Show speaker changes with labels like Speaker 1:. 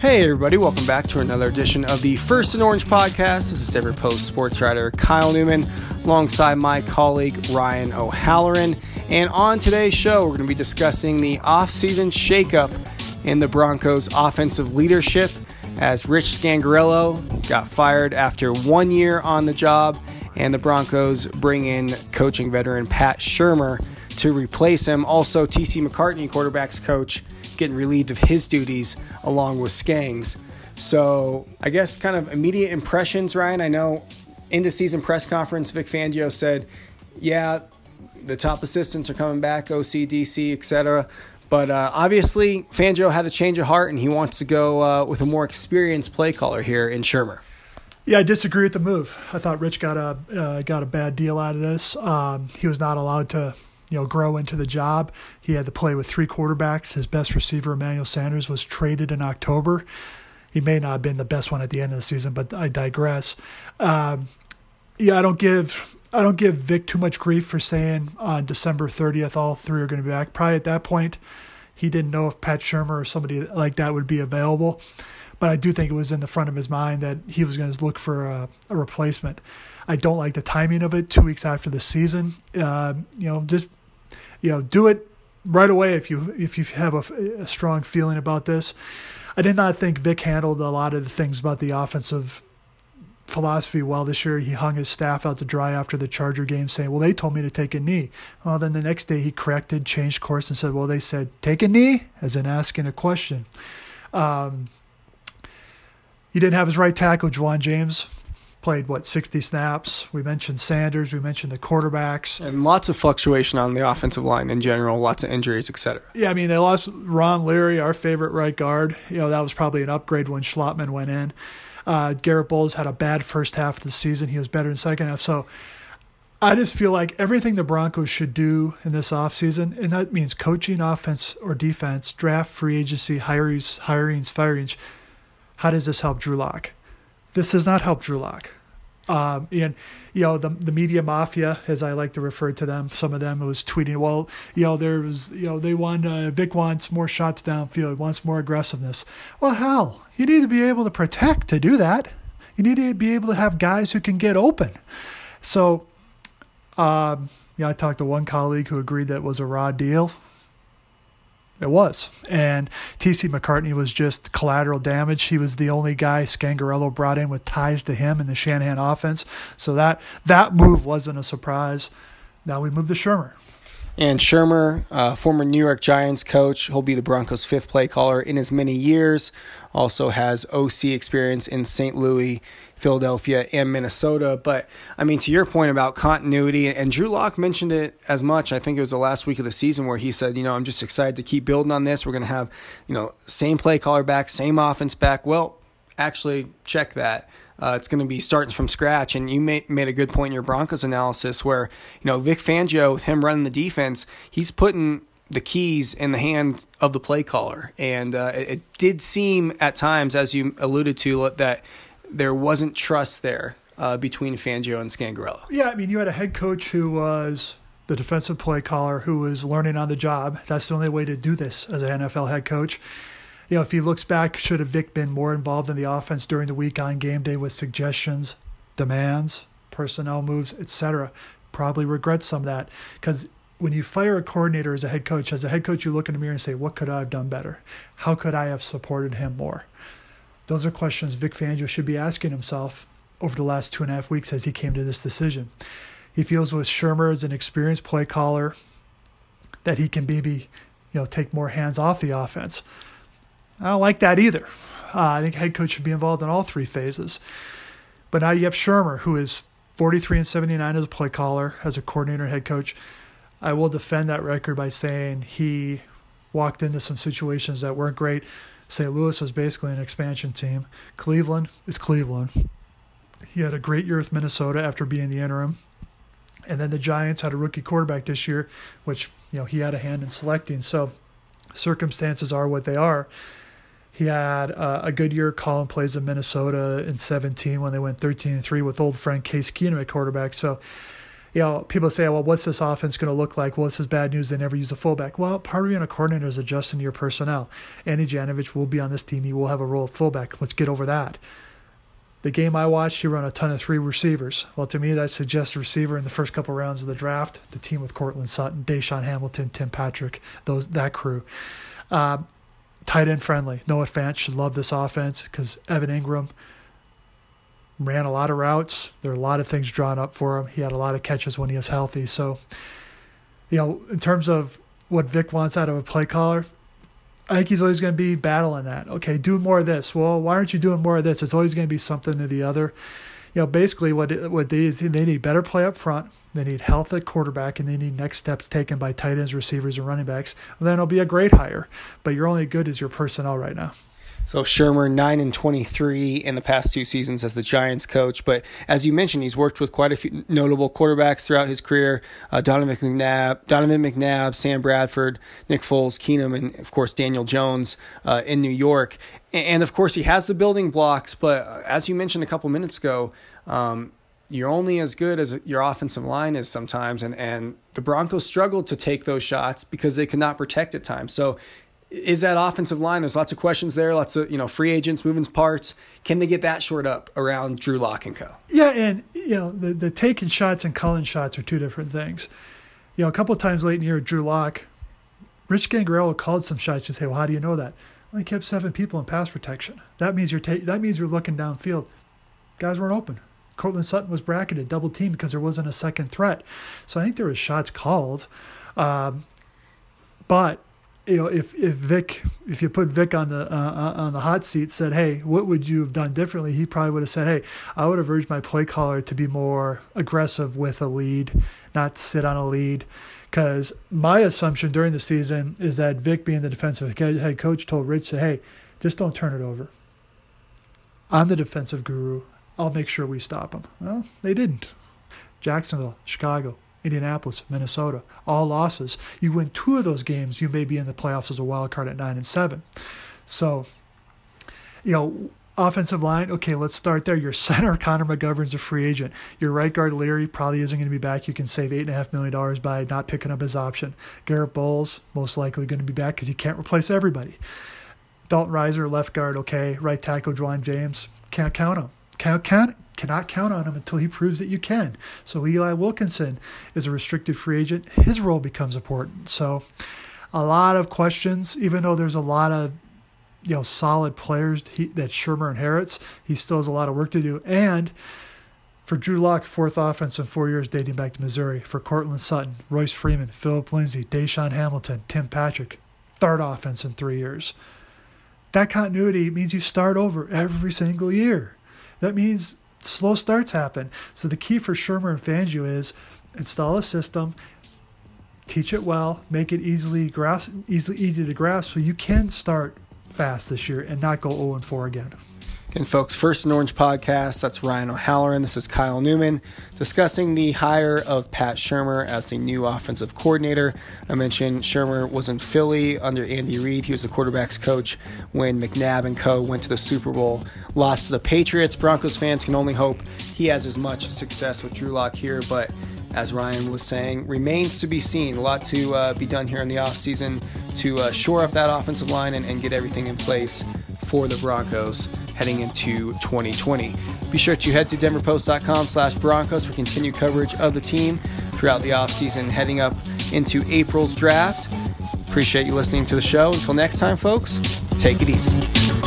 Speaker 1: Hey, everybody, welcome back to another edition of the First and Orange podcast. This is Denver Post sports writer Kyle Newman alongside my colleague Ryan O'Halloran. And on today's show, we're going to be discussing the offseason shakeup in the Broncos' offensive leadership as Rich Scangarello got fired after one year on the job, and the Broncos bring in coaching veteran Pat Shurmur to replace him. Also, TC McCartney, quarterback's coach, getting relieved of his duties along with Skangs. So, I guess kind of immediate impressions, Ryan. I know in the season press conference, Vic Fangio said, yeah, the top assistants are coming back, OC, DC, etc. But uh, obviously, Fangio had a change of heart, and he wants to go uh, with a more experienced play caller here in Shurmur.
Speaker 2: Yeah, I disagree with the move. I thought Rich got a uh, got a bad deal out of this. Um, he was not allowed to you know, grow into the job. He had to play with three quarterbacks. His best receiver, Emmanuel Sanders, was traded in October. He may not have been the best one at the end of the season, but I digress. Um, yeah, I don't give I don't give Vic too much grief for saying on December 30th all three are going to be back. Probably at that point, he didn't know if Pat Shurmur or somebody like that would be available. But I do think it was in the front of his mind that he was going to look for a, a replacement. I don't like the timing of it. Two weeks after the season, uh, you know, just you know, do it right away if you if you have a, a, strong feeling about this. I did not think Vic handled a lot of the things about the offensive philosophy well this year. He hung his staff out to dry after the Charger game, saying, "Well, they told me to take a knee." Well, then the next day he corrected, changed course, and said, "Well, they said take a knee," as in asking a question. Um, he didn't have his right tackle, Ja'Wuan James played what 60 snaps. We mentioned Sanders. We mentioned the quarterbacks,
Speaker 1: and lots of fluctuation on the offensive line in general. Lots of injuries, etc.
Speaker 2: Yeah, I mean they lost Ron Leary, our favorite right guard. You know that was probably an upgrade when Schlottmann went in. Uh, Garett Bolles had a bad first half of the season. He was better in second half. So I just feel like everything the Broncos should do in this offseason, and that means coaching, offense or defense, draft, free agency, hirings, hirings, firings. How does this help Drew Lock? This does not help Drew Lock. Um, and you know the the media mafia, as I like to refer to them, some of them was tweeting, well, you know there was, you know they want uh, Vic wants more shots downfield, wants more aggressiveness. Well, hell, you need to be able to protect to do that. You need to be able to have guys who can get open. So, um, yeah, I talked to one colleague who agreed that was a raw deal. It was. And TC McCartney was just collateral damage. He was the only guy Scangarello brought in with ties to him in the Shanahan offense. So that that move wasn't a surprise. Now we move to Shurmur.
Speaker 1: And Shurmur, uh, former New York Giants coach, he'll be the Broncos' fifth play caller in as many years. Also has OC experience in St. Louis, Philadelphia, and Minnesota. But I mean, to your point about continuity, and Drew Lock mentioned it as much. I think it was the last week of the season where he said, you know, I'm just excited to keep building on this. We're going to have, you know, same play caller back, same offense back. Well, actually, check that. Uh, it's going to be starting from scratch. And you made, made a good point in your Broncos analysis where, you know, Vic Fangio, with him running the defense, he's putting the keys in the hand of the play caller. And uh, it, it, did seem at times, as you alluded to, that there wasn't trust there uh, between Fangio and Scangarello.
Speaker 2: Yeah, I mean, you had a head coach who was the defensive play caller who was learning on the job. That's the only way to do this as an NFL head coach you know, if he looks back, should have Vic been more involved in the offense during the week on game day with suggestions, demands, personnel moves, etc. Probably regrets some of that because when you fire a coordinator as a head coach, as a head coach, you look in the mirror and say, "What could I have done better? How could I have supported him more?" Those are questions Vic Fangio should be asking himself over the last two and a half weeks as he came to this decision. He feels with Shurmur as an experienced play caller that he can maybe, you know, take more hands off the offense. I don't like that either. Uh, I think head coach should be involved in all three phases. But now you have Shurmur, who is 43 and 79 as a play caller, as a coordinator head coach. I will defend that record by saying he walked into some situations that weren't great. St. Louis was basically an expansion team. Cleveland is Cleveland. He had a great year with Minnesota after being the interim. And then the Giants had a rookie quarterback this year, which, you know, he had a hand in selecting. So circumstances are what they are. He had uh, a good year calling plays in Minnesota in 17 when they went 13 and 3 with old friend Case Keenum at quarterback. So, you know, people say, well, what's this offense going to look like? Well, this is bad news. They never use a fullback. Well, part of being a coordinator is adjusting your personnel. Andy Janovich will be on this team. He will have a role of fullback. Let's get over that. The game I watched, he run a ton of three receivers. Well, to me, that suggests a receiver in the first couple rounds of the draft. The team with Courtland Sutton, DaeSean Hamilton, Tim Patrick, those that crew. Uh, tight end friendly. Noah Fant should love this offense because Evan Engram ran a lot of routes. There are a lot of things drawn up for him. He had a lot of catches when he was healthy. So, you know, in terms of what Vic wants out of a play caller, I think he's always going to be battling that. Okay, do more of this. Well, why aren't you doing more of this? It's always going to be something or the other. You know, basically what what they is they need better play up front. They need health at quarterback, and they need next steps taken by tight ends, receivers, and running backs. And then it'll be a great hire. But you're only good as your personnel right now.
Speaker 1: So Shurmur nine and twenty three in the past two seasons as the Giants coach, but as you mentioned, he's worked with quite a few notable quarterbacks throughout his career: uh, Donovan McNabb, Donovan McNabb, Sam Bradford, Nick Foles, Keenum, and of course Daniel Jones uh, in New York. And of course, he has the building blocks, but uh, as you mentioned a couple minutes ago. Um, you're only as good as your offensive line is sometimes, and, and the Broncos struggled to take those shots because they could not protect at times. So is that offensive line? There's lots of questions there, lots of you know free agents, moving parts. Can they get that short up around Drew Lock and Co?
Speaker 2: Yeah, and you know the the taking shots and calling shots are two different things. You know, a couple times late in the year, Drew Lock, Rich Scangarello called some shots to say, "Well, how do you know that?" Well, he kept seven people in pass protection. That means you're ta- that means you're looking downfield. Guys weren't open. Courtland Sutton was bracketed, double team because there wasn't a second threat. So I think there was shots called, um, but you know, if if Vic, if you put Vic on the uh, uh, on the hot seat, said, "Hey, what would you have done differently?" He probably would have said, "Hey, I would have urged my play caller to be more aggressive with a lead, not sit on a lead." Because my assumption during the season is that Vic, being the defensive head coach, told Rich, "Say, hey, just don't turn it over. I'm the defensive guru. I'll make sure we stop them." Well, they didn't. Jacksonville, Chicago, Indianapolis, Minnesota, all losses. You win two of those games, you may be in the playoffs as a wild card at nine and seven. So, you know, offensive line, okay, let's start there. Your center, Connor McGovern's a free agent. Your right guard, Leary, probably isn't going to be back. You can save $8.5 million by not picking up his option. Garett Bolles, most likely going to be back because you can't replace everybody. Dalton Risner, left guard, okay. Right tackle, Ja'Wuan James, can't count him. Can't count, cannot count on him until he proves that you can. So Eli Wilkinson is a restricted free agent. His role becomes important. So a lot of questions, even though there's a lot of you know solid players he, that Shurmur inherits, he still has a lot of work to do. And for Drew Lock, fourth offense in four years dating back to Missouri. For Courtland Sutton, Royce Freeman, Philip Lindsay, DaeSean Hamilton, Tim Patrick, third offense in three years. That continuity means you start over every single year. That means slow starts happen. So the key for Shurmur and Fangio is install a system, teach it well, make it easily grasp, easily easy to grasp, so you can start fast this year and not go 0 and 4 again.
Speaker 1: Again, folks, First and Orange podcast. That's Ryan O'Halloran. This is Kyle Newman discussing the hire of Pat Shurmur as the new offensive coordinator. I mentioned Shurmur was in Philly under Andy Reid. He was the quarterback's coach when McNabb and co. went to the Super Bowl, lost to the Patriots. Broncos fans can only hope he has as much success with Drew Lock here, but as Ryan was saying, remains to be seen. A lot to uh, be done here in the offseason to uh, shore up that offensive line and, and get everything in place for the Broncos heading into 2020. Be sure to head to denverpost.com slash Broncos for continued coverage of the team throughout the offseason heading up into April's draft. Appreciate you listening to the show. Until next time, folks, take it easy.